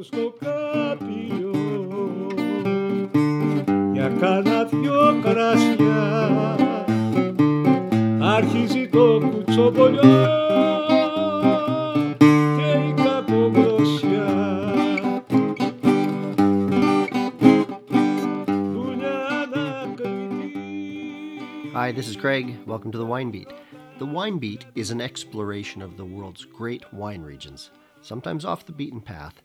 κάπου στο κάπιο για κάνα δυο κρασιά άρχιζει το κουτσομπολιό και η καπογλωσσιά δουλειά ανακριτή Hi, this is Craig. Welcome to the Wine Beat. The Wine Beat is an exploration of the world's great wine regions, sometimes off the beaten path,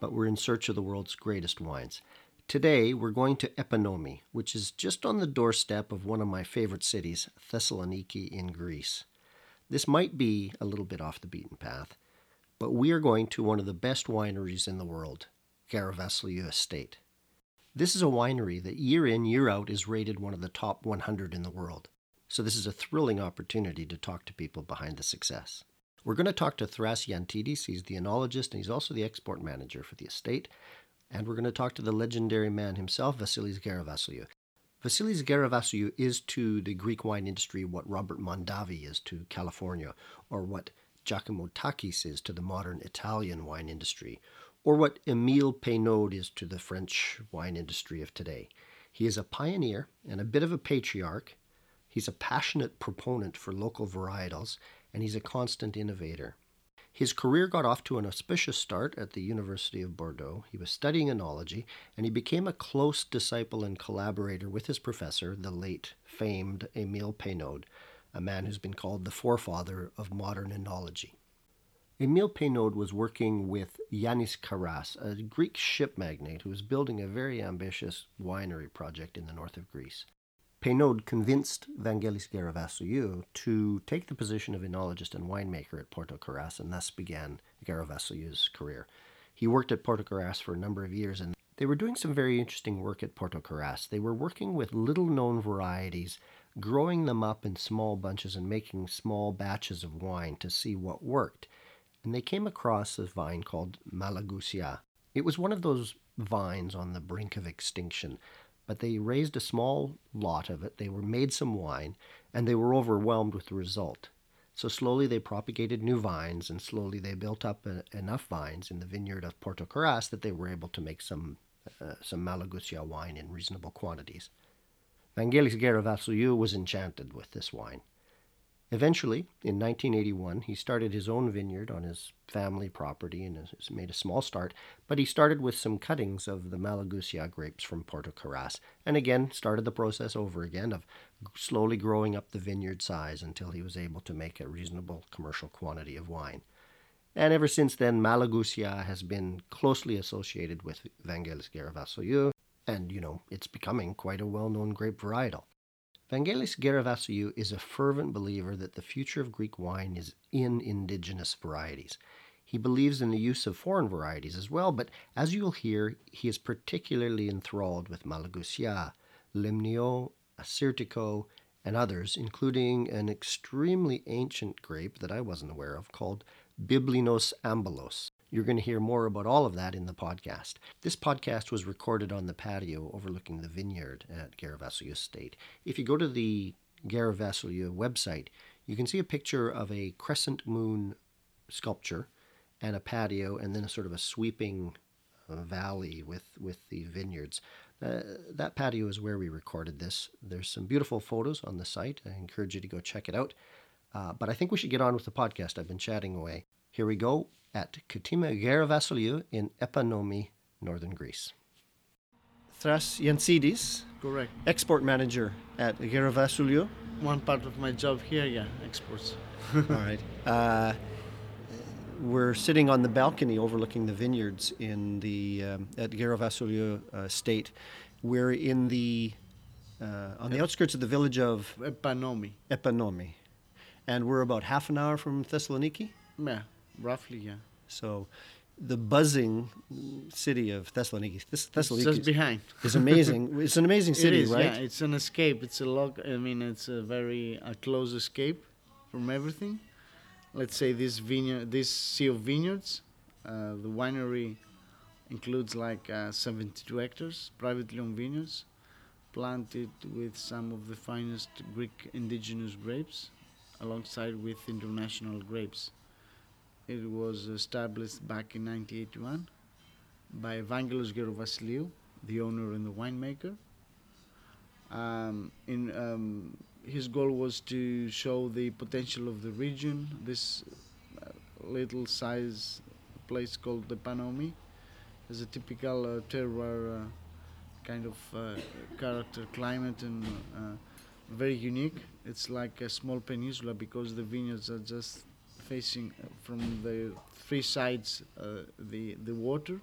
but we're in search of the world's greatest wines. Today, we're going to Epanomi, which is just on the doorstep of one of my favorite cities, Thessaloniki in Greece. This might be a little bit off the beaten path, but we are going to one of the best wineries in the world, Gerovassiliou Estate. This is a winery that year in, year out is rated one of the top 100 in the world. So this is a thrilling opportunity to talk to people behind the success. We're going to talk to Thras Yantidis. He's the enologist and he's also the export manager for the estate. And we're going to talk to the legendary man himself, Vasilis Gerovassiliou. Vasilis Gerovassiliou is to the Greek wine industry what Robert Mondavi is to California, or what Giacomo Tachis is to the modern Italian wine industry, or what Emile Peynaud is to the French wine industry of today. He is a pioneer and a bit of a patriarch. He's a passionate proponent for local varietals, and he's a constant innovator. His career got off to an auspicious start at the University of Bordeaux. He was studying enology, and he became a close disciple and collaborator with his professor, the late famed Emile Peynaud, a man who's been called the forefather of modern enology. Emile Peynaud was working with Yanis Karas, a Greek ship magnate who was building a very ambitious winery project in the north of Greece. Peynaud convinced Vangelis Gerovassiliou to take the position of enologist and winemaker at Porto Carras, and thus began Gerovassiliou's career. He worked at Porto Carras for a number of years, and they were doing some very interesting work at Porto Carras. They were working with little known varieties, growing them up in small bunches and making small batches of wine to see what worked and they came across a vine called Malagousia. It was one of those vines on the brink of extinction, but they raised a small lot of it. They were made some wine, and they were overwhelmed with the result. So slowly they propagated new vines, and slowly they built up a, enough vines in the vineyard of Porto Carras that they were able to make some uh, some Malagousia wine in reasonable quantities. Vangelis Gerovassiliou was enchanted with this wine. Eventually, in 1981, he started his own vineyard on his family property and made a small start, but he started with some cuttings of the Malagousia grapes from Porto Carras, and again started the process over again of slowly growing up the vineyard size until he was able to make a reasonable commercial quantity of wine. And ever since then, Malagousia has been closely associated with Vangelis Gerovassiliou, and, you know, it's becoming quite a well-known grape varietal. Vangelis Gerovassiliou is a fervent believer that the future of Greek wine is in indigenous varieties. He believes in the use of foreign varieties as well, but as you'll hear, he is particularly enthralled with Malagousia, Limnio, Assyrtiko, and others, including an extremely ancient grape that I wasn't aware of called Biblinos ambelos. You're going to hear more about all of that in the podcast. This podcast was recorded on the patio overlooking the vineyard at Gerovassiliou Estate. If you go to the Gerovassiliou website, you can see a picture of a crescent moon sculpture and a patio, and then a sort of a sweeping uh, valley with, with the vineyards. Uh, that patio is where we recorded this. There's some beautiful photos on the site. I encourage you to go check it out. Uh, but I think we should get on with the podcast. I've been chatting away. Here we go at Katima Gerovassiliou in Epanomi, northern Greece. Thras Yansidis, Correct. export manager at Gerovassiliou. One part of my job here, yeah, exports. All right. Uh, we're sitting on the balcony overlooking the vineyards in the um, at Gerovassiliou uh, State. We're in the uh, on the outskirts of the village of Epanomi. Epanomi, and we're about half an hour from Thessaloniki. Yeah, roughly, yeah. So, the buzzing city of Thessaloniki. This Thessaloniki just behind. is amazing. it's an amazing city, is, right? Yeah, it's an escape. It's a log. I mean, it's a very a close escape from everything. Let's say this vineyard, this sea of vineyards. Uh, the winery includes like uh, 72 hectares, privately owned vineyards, planted with some of the finest Greek indigenous grapes, alongside with international grapes. It was established back in 1981 by Evangelos Gerovassiliou, the owner and the winemaker. Um, in um, his goal was to show the potential of the region. This uh, little size place called the Panomi has a typical uh, terroir uh, kind of uh, character, climate, and uh, very unique. It's like a small peninsula because the vineyards are just facing uh, from the three sides uh, the the water,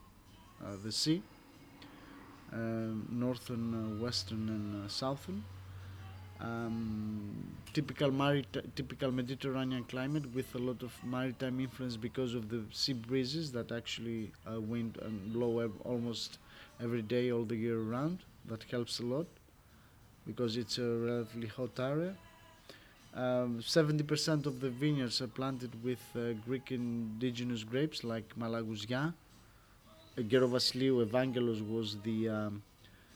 uh, the sea, um, northern, western, and southern. Um, typical marit- typical Mediterranean climate with a lot of maritime influence because of the sea breezes that actually uh, wind and blow ev- almost every day all the year round. That helps a lot because it's a relatively hot area. Um, 70% of the vineyards are planted with uh, Greek indigenous grapes like Malagousia. Uh, Gerovassiliou Evangelos was the um,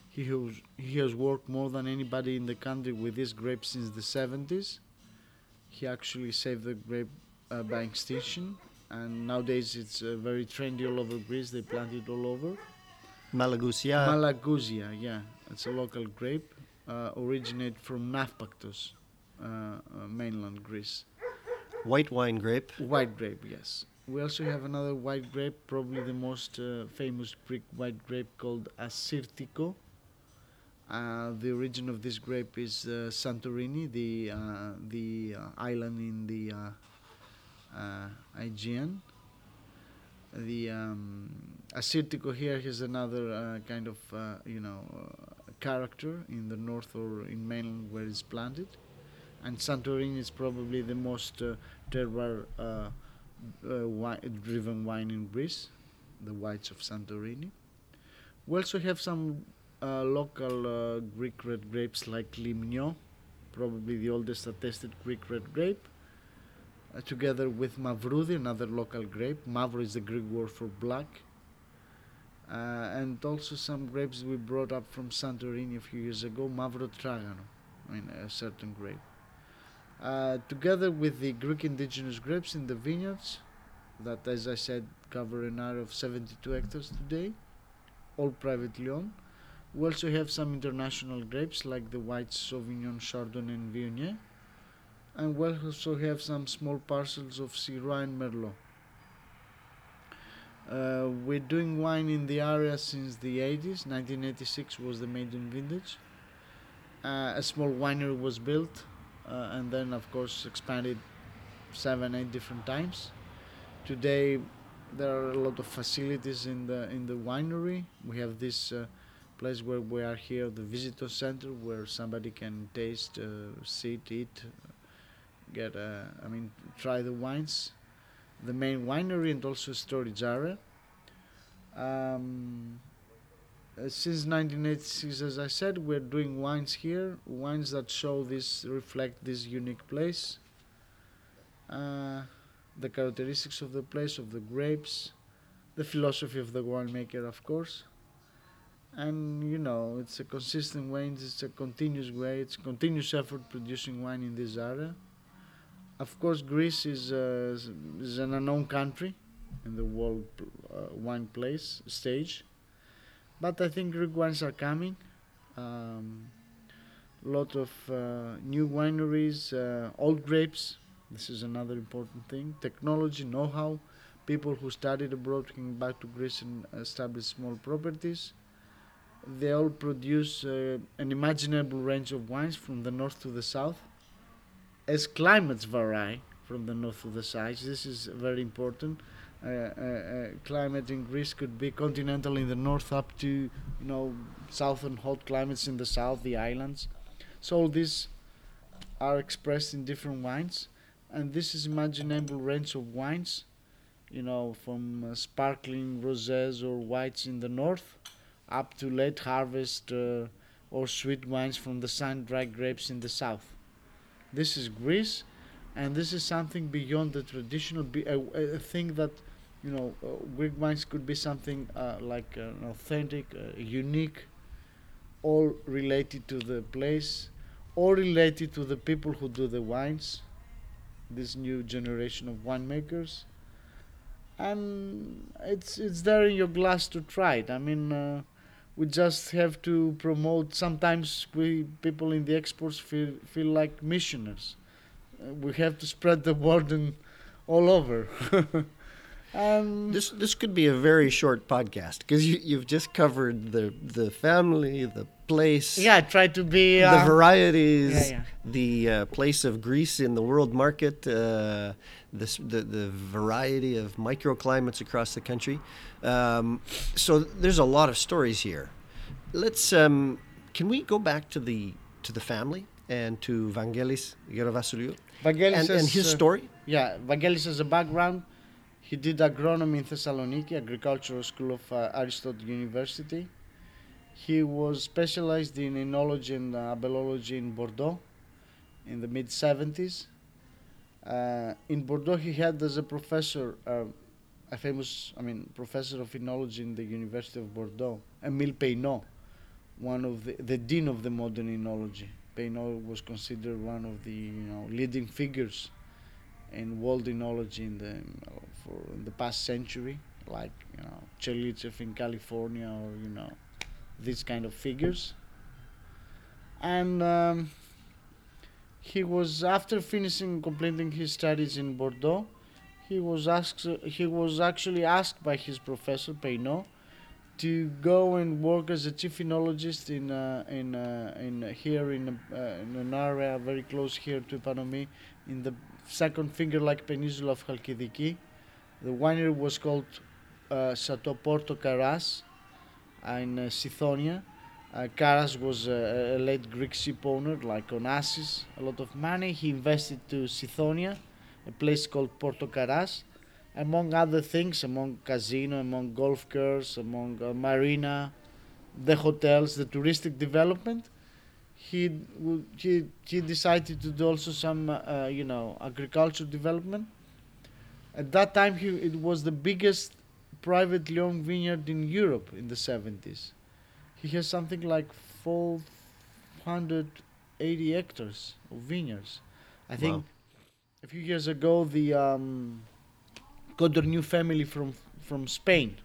he has, he has worked more than anybody in the country with this grape since the 70s. He actually saved the grape uh, by extinction, and nowadays it's uh, very trendy all over Greece. They plant it all over. Malagousia. Malagousia, yeah, it's a local grape, uh, originate from Nafpaktos, mainland Greece. white wine grape. White grape, yes. We also have another white grape, probably the most uh, famous Greek white grape called Assyrtiko. Uh, the origin of this grape is uh, Santorini, the uh, the uh, island in the uh, uh, Aegean. The um, Assyrtiko here has another uh, kind of uh, you know uh, character in the north or in mainland where it's planted, and Santorini is probably the most uh, terroir uh, uh, wi- driven wine in Greece, the whites of Santorini. We also have some uh, local uh, Greek red grapes like Limnio, probably the oldest attested Greek red grape, together with Mavroudi, another local grape. Mavro is the Greek word for black. Uh, and also some grapes we brought up from Santorini a few years ago, Mavrotragano, I mean a certain grape. Uh, together with the Greek indigenous grapes in the vineyards, that as I said cover an area of 72 hectares today, all privately owned. We also have some international grapes like the white Sauvignon, Chardonnay, and Viognier, and we also have some small parcels of Syrah and Merlot. Uh, we're doing wine in the area since the 80s. 1986 was the maiden vintage. Uh, a small winery was built, uh, and then, of course, expanded seven, eight different times. Today, there are a lot of facilities in the in the winery. We have this uh, place where we are here, the visitor center, where somebody can taste, uh, sit, eat, get, uh, I mean, try the wines. The main winery and also storage area. Um, since 1986, as I said, we're doing wines here, wines that show this, reflect this unique place. Uh, the characteristics of the place, of the grapes, the philosophy of the winemaker, of course. And you know, it's a consistent way, it's a continuous way, it's continuous effort producing wine in this area. Of course, Greece is, uh, is an unknown country in the world uh, wine place stage, but I think Greek wines are coming. Um, lot of uh, new wineries, uh, old grapes. This is another important thing. Technology, know-how, people who studied abroad came back to Greece and established small properties. They all produce uh, an imaginable range of wines from the north to the south. As climates vary from the north to the south, this is very important. Climate in Greece could be continental in the north up to you know southern hot climates in the south, the islands. So all these are expressed in different wines, and this is imaginable range of wines, you know, from uh, sparkling rosés or whites in the north, up to late harvest uh, or sweet wines from the sun-dried grapes in the south. This is Greece, and this is something beyond the traditional. Be- a a thing that, you know, uh, Greek wines could be something uh, like an authentic, uh, unique, all related to the place, all related to the people who do the wines. This new generation of winemakers. and it's it's there in your glass to try it. I mean, uh, we just have to promote. Sometimes we people in the exports feel feel like missionaries. Uh, we have to spread the word and all over. and This this could be a very short podcast because you, you've just covered the the family, the place, yeah, I try to be. the Uh, varieties, yeah, yeah. the uh, place of Greece in the world market, uh, this, the the variety of microclimates across the country. Um, so there's a lot of stories here. Let's um, can we go back to the to the family and to Vangelis Gerovassiliou Vangelis and, and has, his uh, story? Yeah, Vangelis has a background. He did agronomy in Thessaloniki, agricultural school of uh, Aristotle University. He was specialized in enology and uh, ampelology in Bordeaux in the mid 70s. Uh, in Bordeaux, he had as a professor, uh, a famous, I mean, professor of enology in the University of Bordeaux, Emile Peynaud, one of the, the dean of the modern enology. Peynaud was considered one of the you know leading figures in world enology in the for in the past century, like you know Tchelistcheff in California or you know these kind of figures. And um, he was after finishing completing his studies in Bordeaux, he was asked he was actually asked by his professor Peynaud to go and work as a chief enologist in uh, in uh, in here in, uh, in an area very close here to Panomi in the second finger-like peninsula of Chalkidiki. The winery was called uh, Porto Carras in uh, Sithonia. Uh, Carras was a, a late Greek ship owner, like Onassis, a lot of money. He invested to Sithonia, a place called Porto Carras, among other things, among casino, among golf course, among uh, marina, the hotels, the touristic development. He, he he decided to do also some uh, you know agriculture development. At that time, he it was the biggest privately owned vineyard in Europe in the 70s. He has something like 480 hectares of vineyards. I think Wow. a few years ago, the um, Codorniu family from from Spain,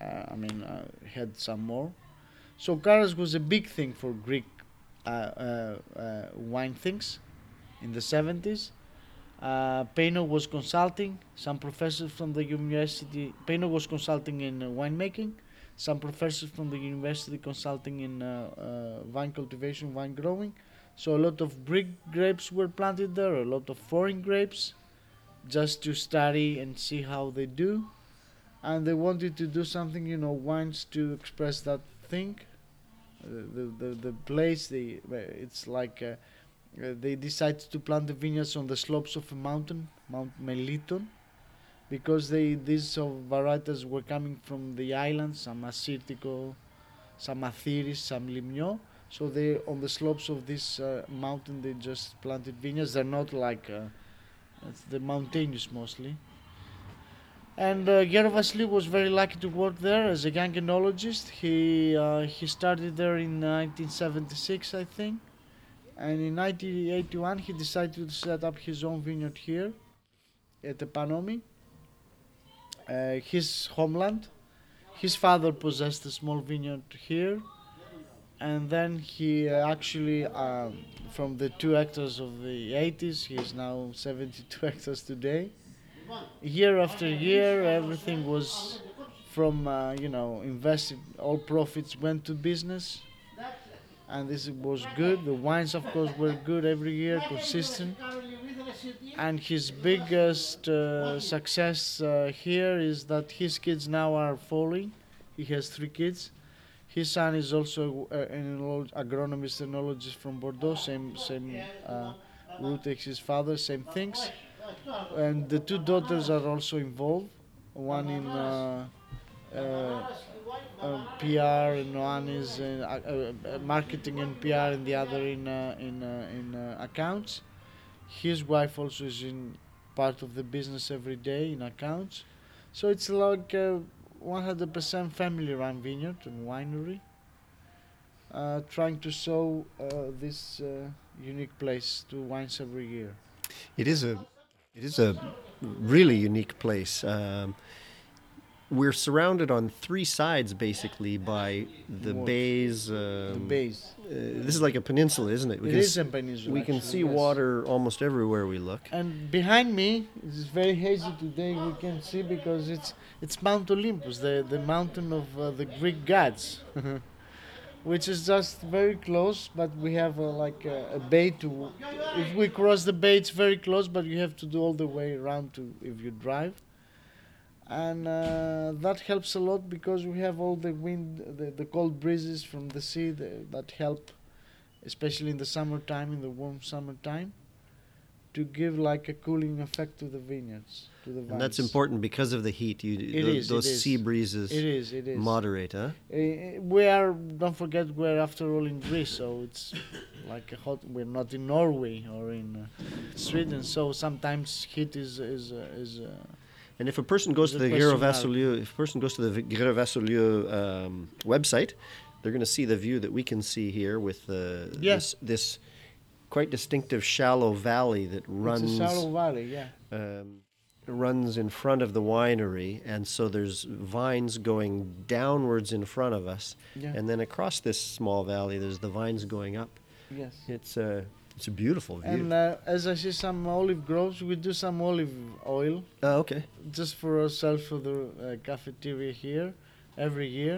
uh, I mean, uh, had some more. So Carras was a big thing for Greek wine things in the 70s. Uh, Peynaud was consulting some professors from the university. Peynaud was consulting in uh, winemaking. Some professors from the university consulting in uh, uh, vine cultivation, wine growing. So a lot of Greek grapes were planted there. A lot of foreign grapes, just to study and see how they do. And they wanted to do something, you know, wines to express that thing. The, the the place they it's like. Uh, uh, they decided to plant the vineyards on the slopes of a mountain, Mount Meliton, because they these varieties were coming from the islands, some Assyrtiko, some Athiris, some Limnio. So they on the slopes of this uh, mountain they just planted vineyards. They're not like uh, the mountainous mostly. And uh, Gerovassiliou was very lucky to work there as a young enologist. He uh, he started there in 1976, I think and in 1981 he decided to set up his own vineyard here at Epanomi, uh, his homeland. His father possessed a small vineyard here, and then he actually, um, from the two hectares of the 80s, he is now 72 hectares today. Year after year, everything was from, uh, you know, invested, all profits went to business and this was good. The wines, of course, were good every year, consistent. And his biggest uh, success uh, here is that his kids now are following. He has three kids. His son is also an agronomist, enologist from Bordeaux, same same uh, route as his father, same things. And the two daughters are also involved. One in uh, uh, uh, PR and one is in uh, uh, marketing and PR, and the other in in in accounts. His wife also is in part of the business every day in accounts. So it's like a 100% family-run vineyard and winery. Uh, trying to show uh, this uh, unique place to wines every year. It is a it is a really unique place. Um, we're surrounded on three sides basically by the Water. bays. Um, the base. Uh, this is like a peninsula, isn't it? We It can is a peninsula. we can see yes. water almost everywhere we look. And behind me, it's very hazy today. We can see because it's it's Mount Olympus, the the mountain of uh, the Greek gods, which is just very close. But we have uh, like a, a bay to. If we cross the bay, it's very close, but you have to do all the way around to if you drive. And uh, that helps a lot because we have all the wind, the, the cold breezes from the sea the, that help, especially in the summertime, in the warm summertime to give like a cooling effect to the vineyards, to the vines. And that's important because of the heat. You, It tho- is, it those is. sea breezes It is. It is. moderate, huh? Uh, we are. Don't forget, we're after all in Greece, so it's like a hot. We're not in Norway or in uh, Sweden, so sometimes heat is is uh, is. Uh, And if a person goes to the question if a person goes to the Gerovassiliou um, website, they're going to see the view that we can see here with uh, Yeah. this, this quite distinctive shallow valley that runs It's a shallow valley, yeah. um, runs in front of the winery, and so there's vines going downwards in front of us, Yeah. and then across this small valley, there's the vines going up. yes. It's a it's a beautiful view. And uh, as I see some olive groves, we do some olive oil oh, okay. just for ourselves for the uh, cafeteria here every year.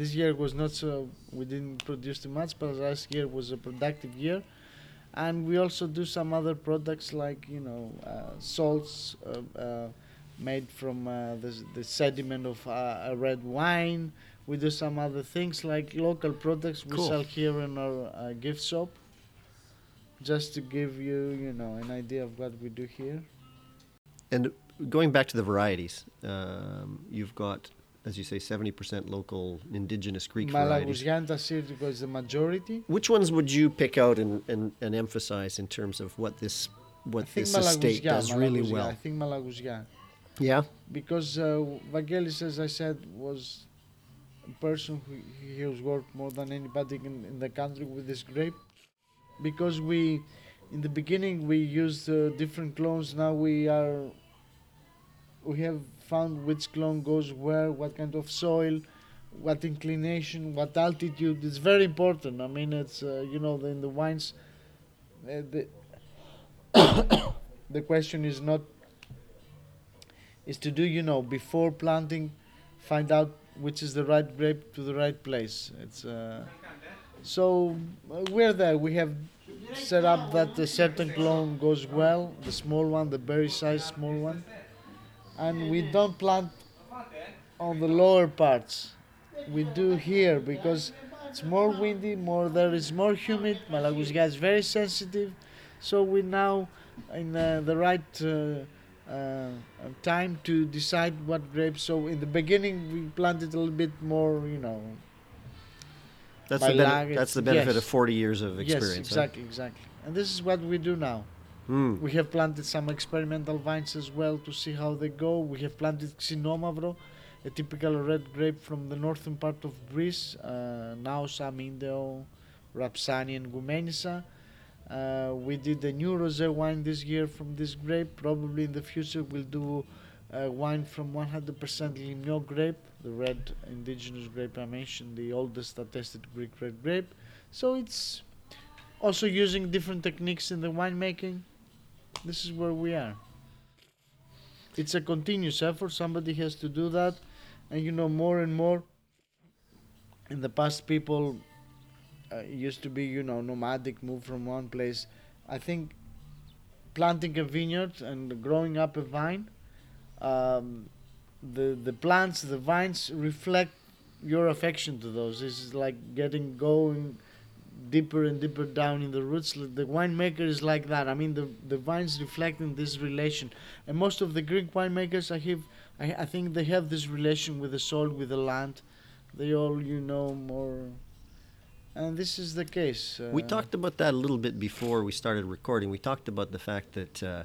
This year was not so we didn't produce too much, but last year was a productive year. And we also do some other products like you know uh, salts uh, uh, made from uh, the, the sediment of uh, a red wine. We do some other things like local products we Cool. sell here in our uh, gift shop. Just to give you, you know, an idea of what we do here. And going back to the varieties, um, you've got, as you say, 70% local indigenous Greek varieties. Malagousian Tassir was the majority. Which ones would you pick out and, and, and emphasize in terms of what this what this estate does really well? I think Malagousia. Yeah. Because uh, Vangelis, as I said, was a person who he has worked more than anybody in, in the country with this grape. Because we, in the beginning, we used uh, different clones. Now we are, we have found which clone goes where, what kind of soil, what inclination, what altitude. It's very important. I mean, it's uh, you know in the wines, uh, the the question is not is to do you know before planting find out which is the right grape to the right place it's uh, so uh, we're there we have set up that a certain clone goes well the small one the berry size small one and we don't plant on the lower parts we do here because it's more windy more there is more humid Malagousia is very sensitive so we now in uh, the right uh, uh, time to decide what grapes. So in the beginning we planted a little bit more, you know. That's the, bene- lag, that's the benefit yes. of 40 years of experience. Yes, huh? exactly, exactly. And this is what we do now. Hmm. We have planted some experimental vines as well to see how they go. We have planted Xinomavro, a typical red grape from the northern part of Greece, uh, some Mindeo, Rapsani, and Goumenissa. Uh, we did a new rosé wine this year from this grape. Probably in the future we'll do uh, wine from 100% Limnio grape, the red indigenous grape I mentioned, the oldest attested Greek red grape. So it's also using different techniques in the winemaking. This is where we are. It's a continuous effort. Somebody has to do that, and you know more and more. In the past, people uh, used to be, you know, nomadic, move from one place. I think planting a vineyard and growing up a vine, um, the the plants, the vines reflect your affection to those. This is like getting going deeper and deeper down in the roots. The winemaker is like that. I mean, the the vines reflecting this relation, and most of the Greek winemakers, I have, I, I think they have this relation with the soil, with the land. They all, you know, more. And this is the case. Uh, We talked about that a little bit before we started recording. We talked about the fact that uh, uh,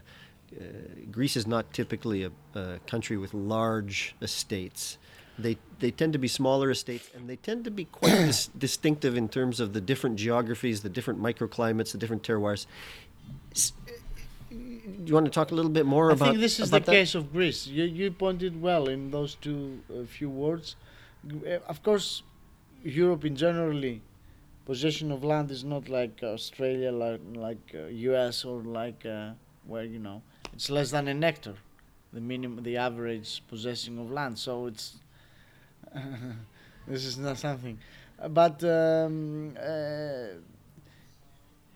Greece is not typically a, a country with large estates. They they tend to be smaller estates, and they tend to be quite dis- distinctive in terms of the different geographies, the different microclimates, the different terroirs. S- do you want to talk a little bit more I about? think this is the that? case of Greece. You, you pointed well in those two uh, few words. Uh, Of course, Europe in generally, possession of land is not like Australia, like like uh, U.S. or like uh, where you know it's less than an hectare, the minimum, the average possessing of land. So it's this is not something, but um, uh,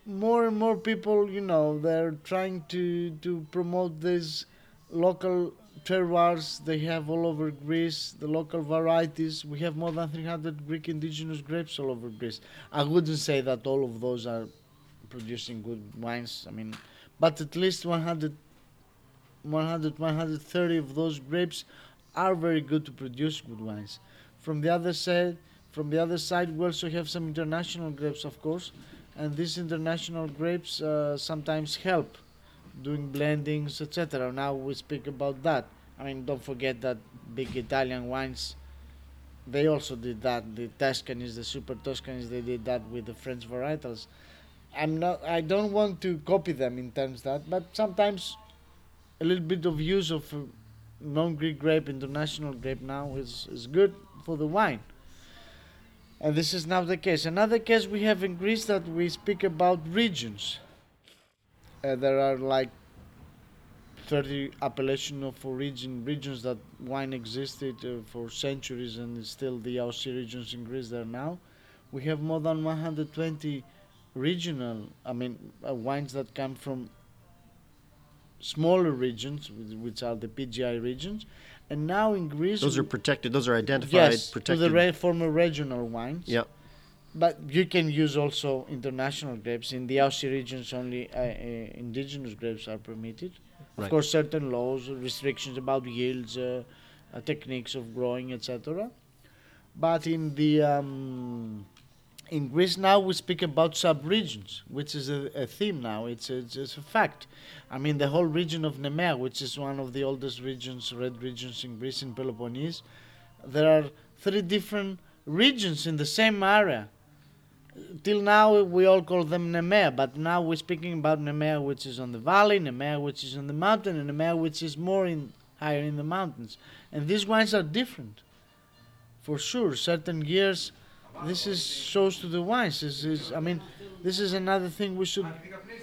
more and more people, you know, they're trying to to promote these local terroirs they have all over Greece, the local varieties. We have more than 300 Greek indigenous grapes all over Greece. I wouldn't say that all of those are producing good wines. I mean, but at least 100, 100 130 of those grapes are very good to produce good wines. From the other side, from the other side, we also have some international grapes, of course, and these international grapes uh, sometimes help doing blendings, etc. Now we speak about that. I mean, don't forget that big Italian wines. They also did that. The Tuscanies, the Super Tuscanies, they did that with the French varietals. I'm not. I don't want to copy them in terms that, but sometimes a little bit of use of uh, non-Greek grape, international grape now is is good for the wine. And this is now the case. Another case we have in Greece that we speak about regions. Uh, there are like 30 appellation of origin regions that wine existed uh, for centuries and still the Aussie regions in Greece there now. We have more than 120 regional, I mean, uh, wines that come from smaller regions, which are the PGI regions. And now in Greece, Those are protected. Those are identified. yes, to the re- former regional wines. yeah. But you can use also international grapes. In the Aussie regions, only uh, uh, indigenous grapes are permitted. Of course, certain laws, restrictions about yields, uh, uh, techniques of growing, etc. But in the um, in Greece now we speak about sub-regions, which is a, a theme now. It's it's a fact. I mean, the whole region of Nemea, which is one of the oldest regions, red regions in Greece, in Peloponnese, there are three different regions in the same area. Till now, we all call them Nemea, but now we're speaking about Nemea, which is on the valley, Nemea, which is on the mountain, and Nemea, which is more in higher in the mountains. And these wines are different, for sure. Certain years, this is shows to the. This is, I mean, this is another thing we should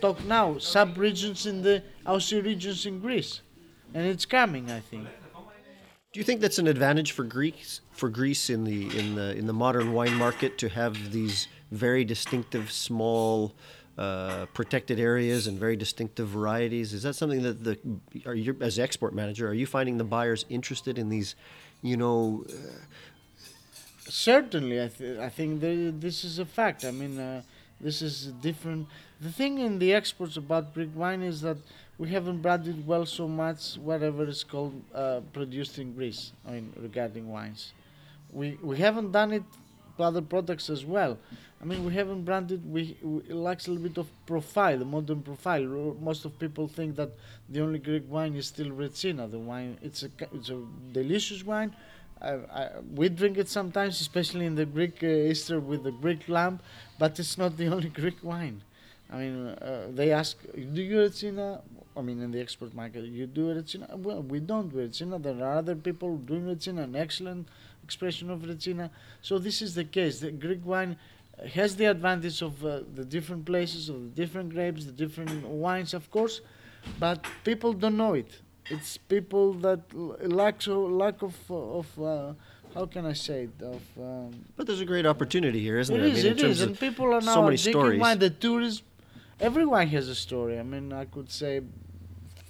talk now. Sub regions in the Aussie regions in Greece, and it's coming, I think. Do you think that's an advantage for Greece for Greece in the in the in the modern wine market to have these very distinctive small uh, protected areas and very distinctive varieties? Is that something that the are you as export manager are you finding the buyers interested in these, you know, Certainly, I, th- I think th- this is a fact. I mean, uh, this is different. The thing in the exports about Greek wine is that we haven't branded well so much whatever is called uh, produced in Greece. I mean, regarding wines, we we haven't done it to other products as well. I mean, we haven't branded. We, we lacks a little bit of profile, modern profile. Most of people think that the only Greek wine is still Retsina. The wine, it's a it's a delicious wine. I, we drink it sometimes, especially in the Greek uh, Easter with the Greek lamb, but it's not the only Greek wine. I mean, uh, they ask, do you Retsina? I mean, in the export market, you do Retsina? Well, we don't do Retsina. There are other people doing Retsina, an excellent expression of Retsina. So this is the case. The Greek wine has the advantage of uh, the different places, of the different grapes, the different wines, of course, but people don't know it. It's people that l- lack so lack of of uh, how can I say it of. Um, but there's a great opportunity here, isn't it there? is, in it terms is, and people are now so many stories. wine. The tourism, everyone has a story. I mean, I could say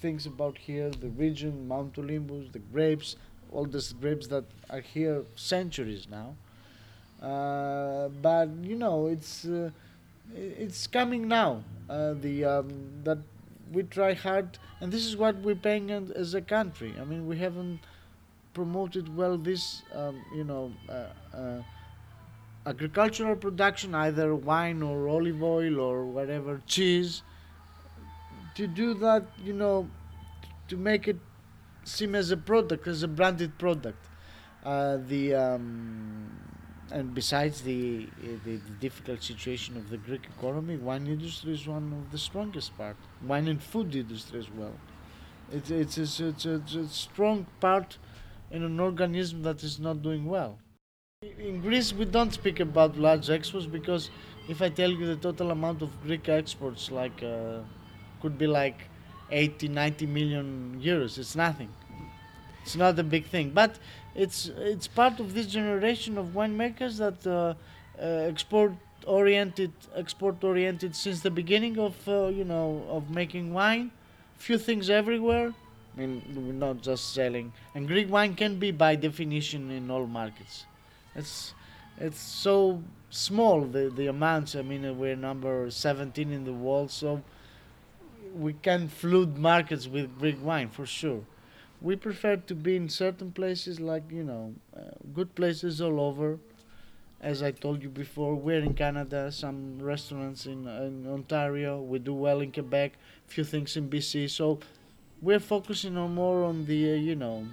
things about here, the region, Mount Olympus, the grapes, all these grapes that are here centuries now. Uh, but you know, it's uh, it's coming now. Uh, the um, that we try hard, and this is what we're paying as a country. I mean, we haven't promoted well this, um, you know, uh, uh, agricultural production, either wine or olive oil or whatever, cheese. To do that, you know, to make it seem as a product, as a branded product. Uh, the um, and besides the, uh, the the difficult situation of the Greek economy, wine industry is one of the strongest part. Wine and food industry as well. It's it's it's, it's, it's a strong part in an organism that is not doing well. In Greece, we don't speak about large exports because if I tell you the total amount of Greek exports, like uh, could be like 80, 90 million euros, it's nothing. It's not a big thing, but it's it's part of this generation of winemakers that uh, uh, export oriented, export oriented since the beginning of uh, you know of making wine. Few things everywhere. I mean, we're not just selling. And Greek wine can be by definition in all markets. It's it's so small the the amounts. I mean, we're number 17 in the world, so we can flood markets with Greek wine for sure. We prefer to be in certain places, like you know, uh, good places all over. As I told you before, we're in Canada, some restaurants in, in Ontario. We do well in Quebec, few things in BC. So we're focusing on more on the uh, you know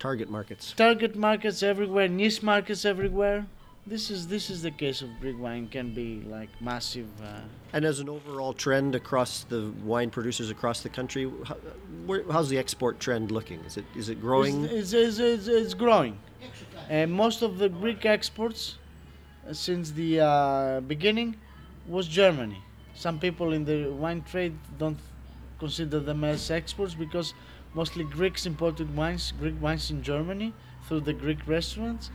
Target markets. target markets everywhere, niche markets everywhere. This is this is the case of Greek wine. Can be like massive. Uh, And as an overall trend across the wine producers across the country, how, where, how's the export trend looking? Is it is it growing? It's, it's, it's, it's growing. And most of the Greek exports uh, since the uh, beginning was Germany. Some people in the wine trade don't consider them as exports because mostly Greeks imported wines, Greek wines in Germany through the Greek restaurants.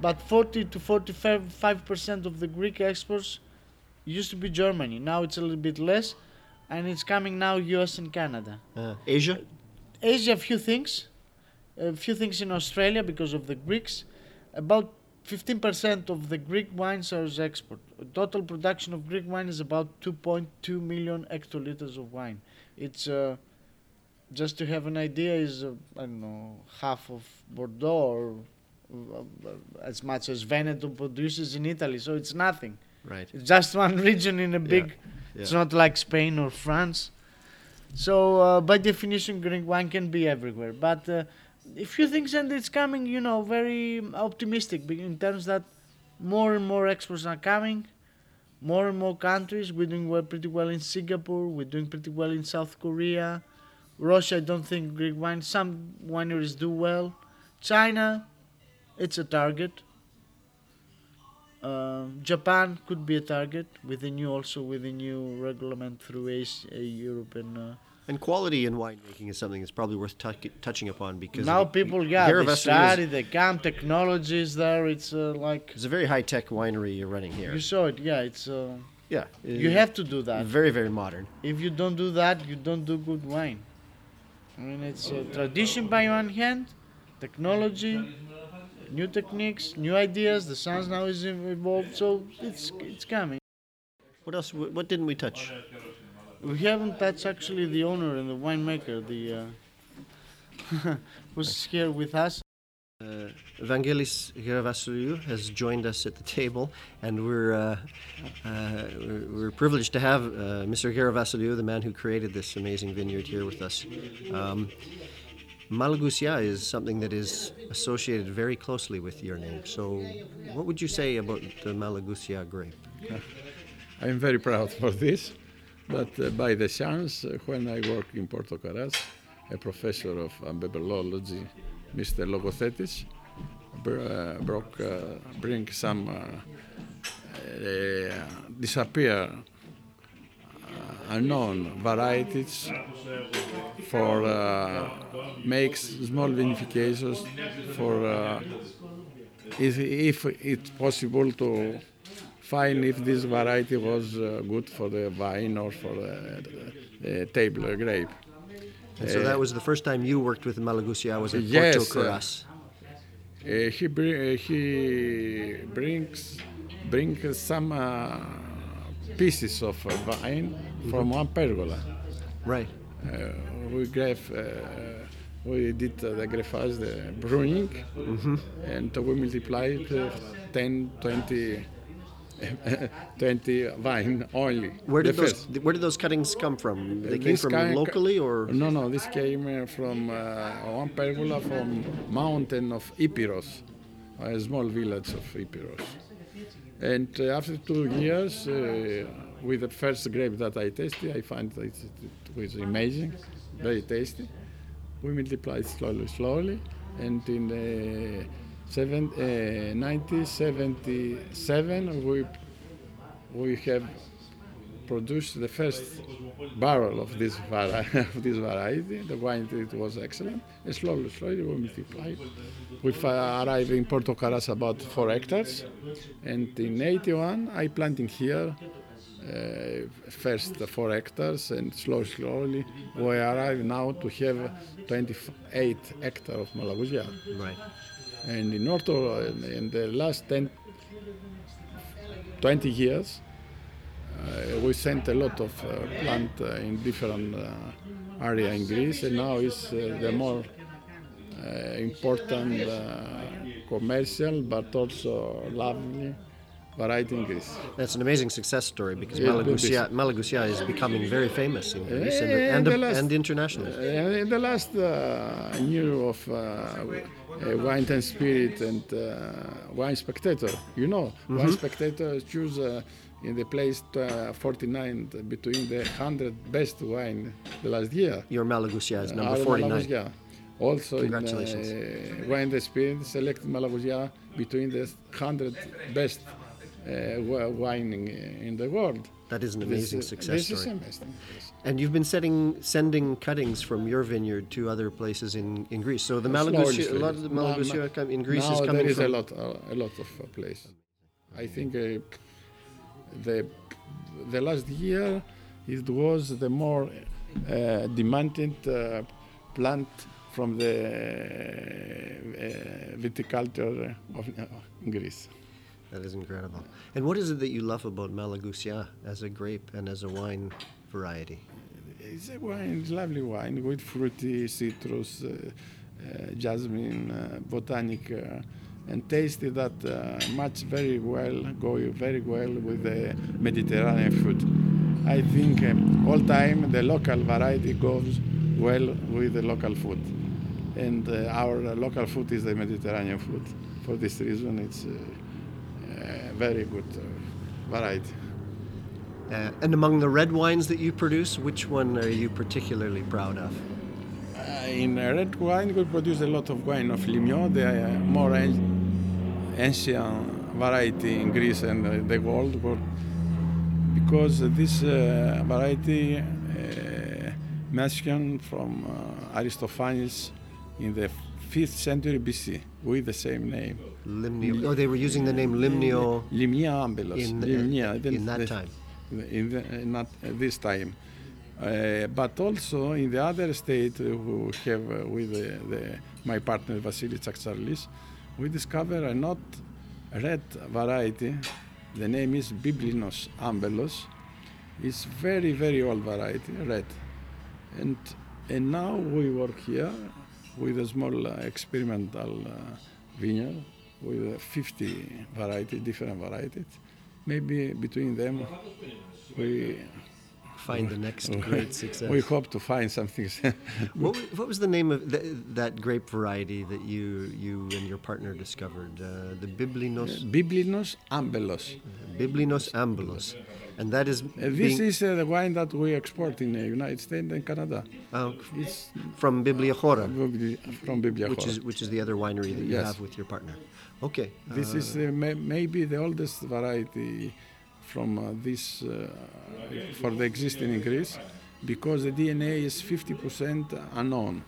But 40 to 45 percent of the Greek exports used to be Germany. Now it's a little bit less, and it's coming now U.S. and Canada. Uh, Asia? Asia, a few things. A few things in Australia because of the Greeks. About 15% of the Greek wines are export. Total production of Greek wine is about 2.2 million hectoliters of wine. It's uh, just to have an idea is uh, I don't know half of Bordeaux or as much as Veneto produces in Italy. So it's nothing. Right. It's just one region in a big. It's yeah. not like Spain or France. So uh, by definition, Greek wine can be everywhere. But uh, a few things, and it's coming. You know, very optimistic in terms that more and more exports are coming. More and more countries. We're doing well, pretty well in Singapore. We're doing pretty well in South Korea. Russia, I don't think Greek wine. Some wineries do well. China, it's a target. Uh, Japan could be a target with the new also with the new regulation through Asia, uh, Europe and uh, And quality in winemaking is something that's probably worth tou- touching upon because now people yeah they study is, they come technology is there it's uh, like is a very high tech winery you're running here. you saw it yeah it's uh, Yeah. you have to do that very very modern. if you don't do that you don't do good wine I mean it's uh, tradition by one hand technology new techniques new ideas the science now is evolved so it's it's coming What else? What what didn't we touch? We haven't touched actually the owner and the winemaker, the uh, who's here with us. Uh, Evangelis Gerovassiliou has joined us at the table, and we're uh, uh, we're, we're privileged to have uh, Mr. Gerovassiliou, the man who created this amazing vineyard, here with us. Um, Malagousia is something that is associated very closely with your name. So, what would you say about the Malagousia grape? I am very proud for this, but uh, by the chance, uh, when I work in Porto Carras, a professor of ampelology, Mr. Logothetis, br- uh, broke, uh, bring some uh, uh, disappear uh, unknown varieties for uh, makes small vinifications for uh, if, if it's possible to find if this variety was uh, good for the vine or for the, table grape. And so Uh, that was the first time you worked with Malagousia was at Yes, Porto uh, Carras. Uh, he uh, he brings brings some uh, pieces of uh, vine from one pergola. right. Uh, we grave, uh, we did uh, the greffage, the brewing, and we multiplied uh, 10, 20, 20 vine only. Where did those first. where did those cuttings come from? They came from locally or No, no, this came uh, from uh, one pergola from mountain of Epirus. a small village of Epirus. And uh, after two years, uh, with the first grape that I tasted, I find that it, it was amazing, very tasty. We multiplied slowly, slowly, and in uh, seven, uh, 1977 we we have produced the first barrel of this, of this variety. The wine it was excellent. And slowly, slowly we multiplied. We arrived in Porto Carras about four hectares, and in 81 I planted here uh, first four hectares, and slowly, slowly we arrive now to have 28 hectares of Malagousia. Right. And in Orto, in, in the last 10, 20 years, uh, we sent a lot of uh, plant uh, in different uh, area in Greece, and now it's uh, the more uh, important uh, commercial, but also lovely variety in Greece. That's an amazing success story because Yeah, Malagousia, Malagousia is becoming very famous in Greece and, Eh, and, last- and internationally. Uh, in the last uh, year of uh, uh, Wine and Spirit and uh, Wine Spectator, you know, Wine Spectator choose uh, in the place uh, 49 between the 100 best wine the last year. Your Malagousia is number Our 49. Malagousia. Also, in, Congratulations. uh, Wine and Spirit selected Malagousia between the 100 best uh, wine in, in the world. That is an amazing is- success this is story. amazing. And you've been setting, sending cuttings from your vineyard to other places in, in Greece. So the Slowly, Malagousia, a lot of the now- come- in Greece now is coming there is from. a lot, uh, a lot of uh, place. I think uh, the the last year it was the more uh, demanded uh, plant from the uh, viticulture of uh, Greece. That is incredible. And what is it that you love about Malagousia as a grape and as a wine variety? It's a wine, it's lovely wine with fruity, citrus, uh, uh, jasmine, uh, botanic, uh, and tasted that uh, match very well, go very well with the Mediterranean food. I think um, all time the local variety goes well with the local food, and uh, our local food is the Mediterranean food. For this reason, it's uh, uh, very good uh, variety. Uh, and among the red wines that you produce, which one are you particularly proud of? Uh, in red wine, we produce a lot of wine of Limnio, the uh, more an- ancient variety in Greece and uh, the world, because this uh, variety uh, mentioned from uh, Aristophanes in the 5th century BC with the same name. Limnio. Oh, they were using the name Limnio Limnia ambelos. in, Limnia, in that time. in, the, in not this time. Uh, but also in the other state uh, who have uh, with the, the, my partner Vasily Tsaktsarlis, we discover a not red variety. The name is Biblinos ambelos. It's very very old variety, red, and and now we work here with a small uh, experimental uh, vineyard with uh, 50 variety, different varieties. Maybe between them we Find the next great success. we hope to find something. What, what was the name of th- that grape variety that you you and your partner discovered? Uh, the Biblinos Biblinos ambelos. Biblinos ambelos, and that is Uh, this is uh, the wine that we export in the United States and Canada. uh, It's from Bibliachora, from Biblia. which is which is the other winery that you Yes. have with your partner. Okay, This uh, is uh, may, maybe the oldest variety from uh, this uh, for the existing in Greece because the DNA is 50% unknown.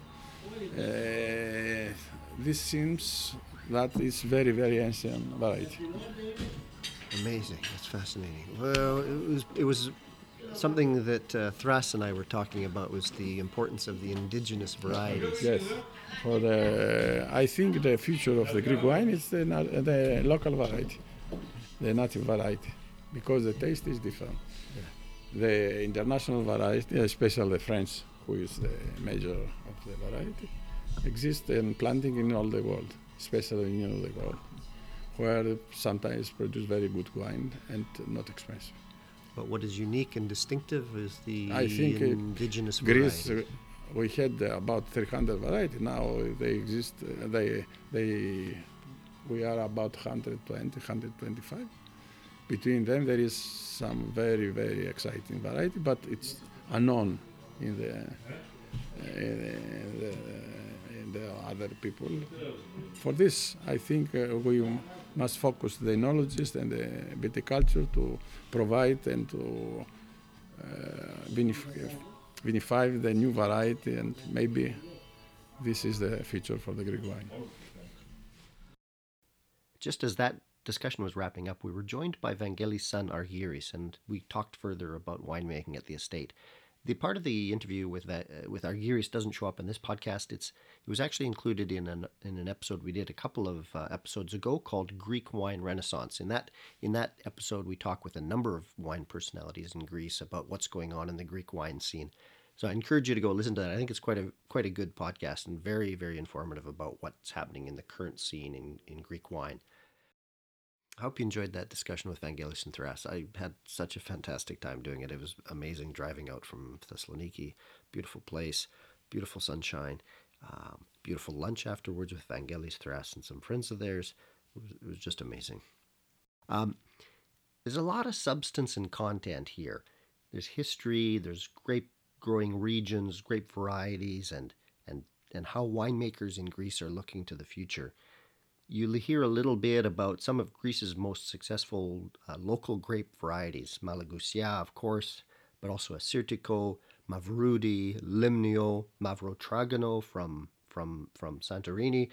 Uh, this seems that is very very ancient variety. Amazing. That's fascinating. Well, it was it was something that uh, Thras and I were talking about was the importance of the indigenous varieties. Yes. For the, I think the future of the Greek wine is the, the local variety, the native variety, because the taste is different. The international variety, especially the French, who is the major of the variety, exists and planting in all the world, especially in all the world, where sometimes produce very good wine and not expensive. But what is unique and distinctive is the I think, indigenous Greece, varieties. uh, we had uh, about 300 varieties. Now they exist. Uh, they they we are about 120, 125. Between them, there is some very, very exciting variety, but it's unknown in the, in the, in the other people. For this, I think uh, we must focus the enologist and the viticulture to provide and to uh, vinify the new variety, and maybe this is the future for the Greek wine. Just as that discussion was wrapping up, we were joined by Vangelis' son Argyris, and we talked further about winemaking at the estate. The part of the interview with uh, with Argyris doesn't show up in this podcast. It's it was actually included in an in an episode we did a couple of uh, episodes ago called Greek Wine Renaissance. In that in that episode, we talk with a number of wine personalities in Greece about what's going on in the Greek wine scene. So I encourage you to go listen to that. I think it's quite a quite a good podcast and very very informative about what's happening in the current scene in, in Greek wine. I hope you enjoyed that discussion with Vangelis and Thras. I had such a fantastic time doing it. It was amazing driving out from Thessaloniki. Beautiful place, beautiful sunshine, um, beautiful lunch afterwards with Vangelis Thras and some friends of theirs. It was, it was just amazing. Um, there's a lot of substance and content here. There's history, there's grape growing regions, grape varieties, and, and, and how winemakers in Greece are looking to the future. You'll hear a little bit about some of Greece's most successful uh, local grape varieties, Malagousia, of course, but also Assyrtiko, Mavroudi, Limnio, Mavrotragano from, from, from Santorini.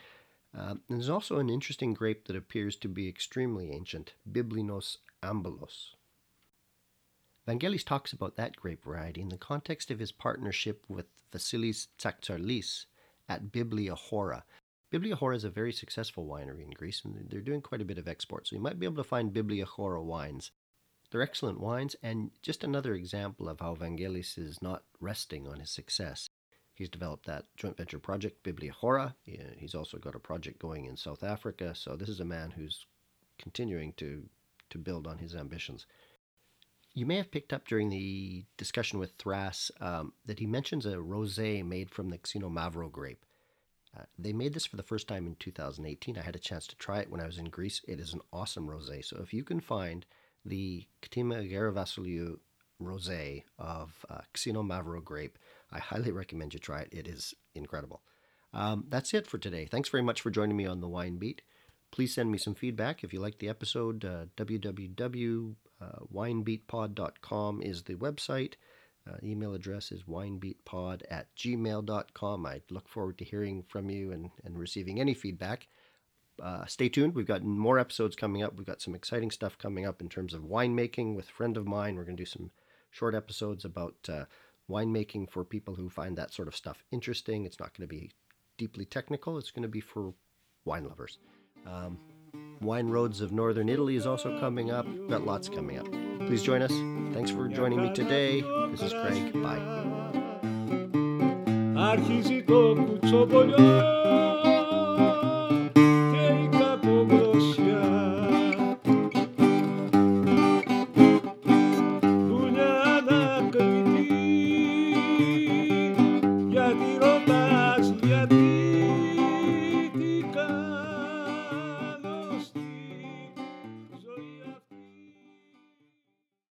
Um, there's also an interesting grape that appears to be extremely ancient, Biblinos ambelos. Vangelis talks about that grape variety in the context of his partnership with Vasilis Tsaktsarlis at Biblia Hora. Biblia Hora is a very successful winery in Greece, and they're doing quite a bit of export. So you might be able to find Biblia Hora wines. They're excellent wines, and just another example of how Vangelis is not resting on his success. He's developed that joint venture project, Biblia Hora. He's also got a project going in South Africa. So this is a man who's continuing to, to build on his ambitions. You may have picked up during the discussion with Thras um, that he mentions a rosé made from the Xinomavro grape. Uh, they made this for the first time in 2018. I had a chance to try it when I was in Greece. It is an awesome rosé. So if you can find the Ktima Gerovassiliou rosé of uh, Xinomavro grape, I highly recommend you try it. It is incredible. Um, that's it for today. Thanks very much for joining me on the Wine Beat. Please send me some feedback if you liked the episode. Uh, www uh, is the website. Uh, email address is winebeatpod at gmail.com. I look forward to hearing from you and, and receiving any feedback. Uh, stay tuned. We've got more episodes coming up. We've got some exciting stuff coming up in terms of winemaking with a friend of mine. We're going to do some short episodes about uh, winemaking for people who find that sort of stuff interesting. It's not going to be deeply technical, it's going to be for wine lovers. Um, Wine Roads of Northern Italy is also coming up. We've got lots coming up. Please join us. Thanks for joining me today. This is Craig. Bye.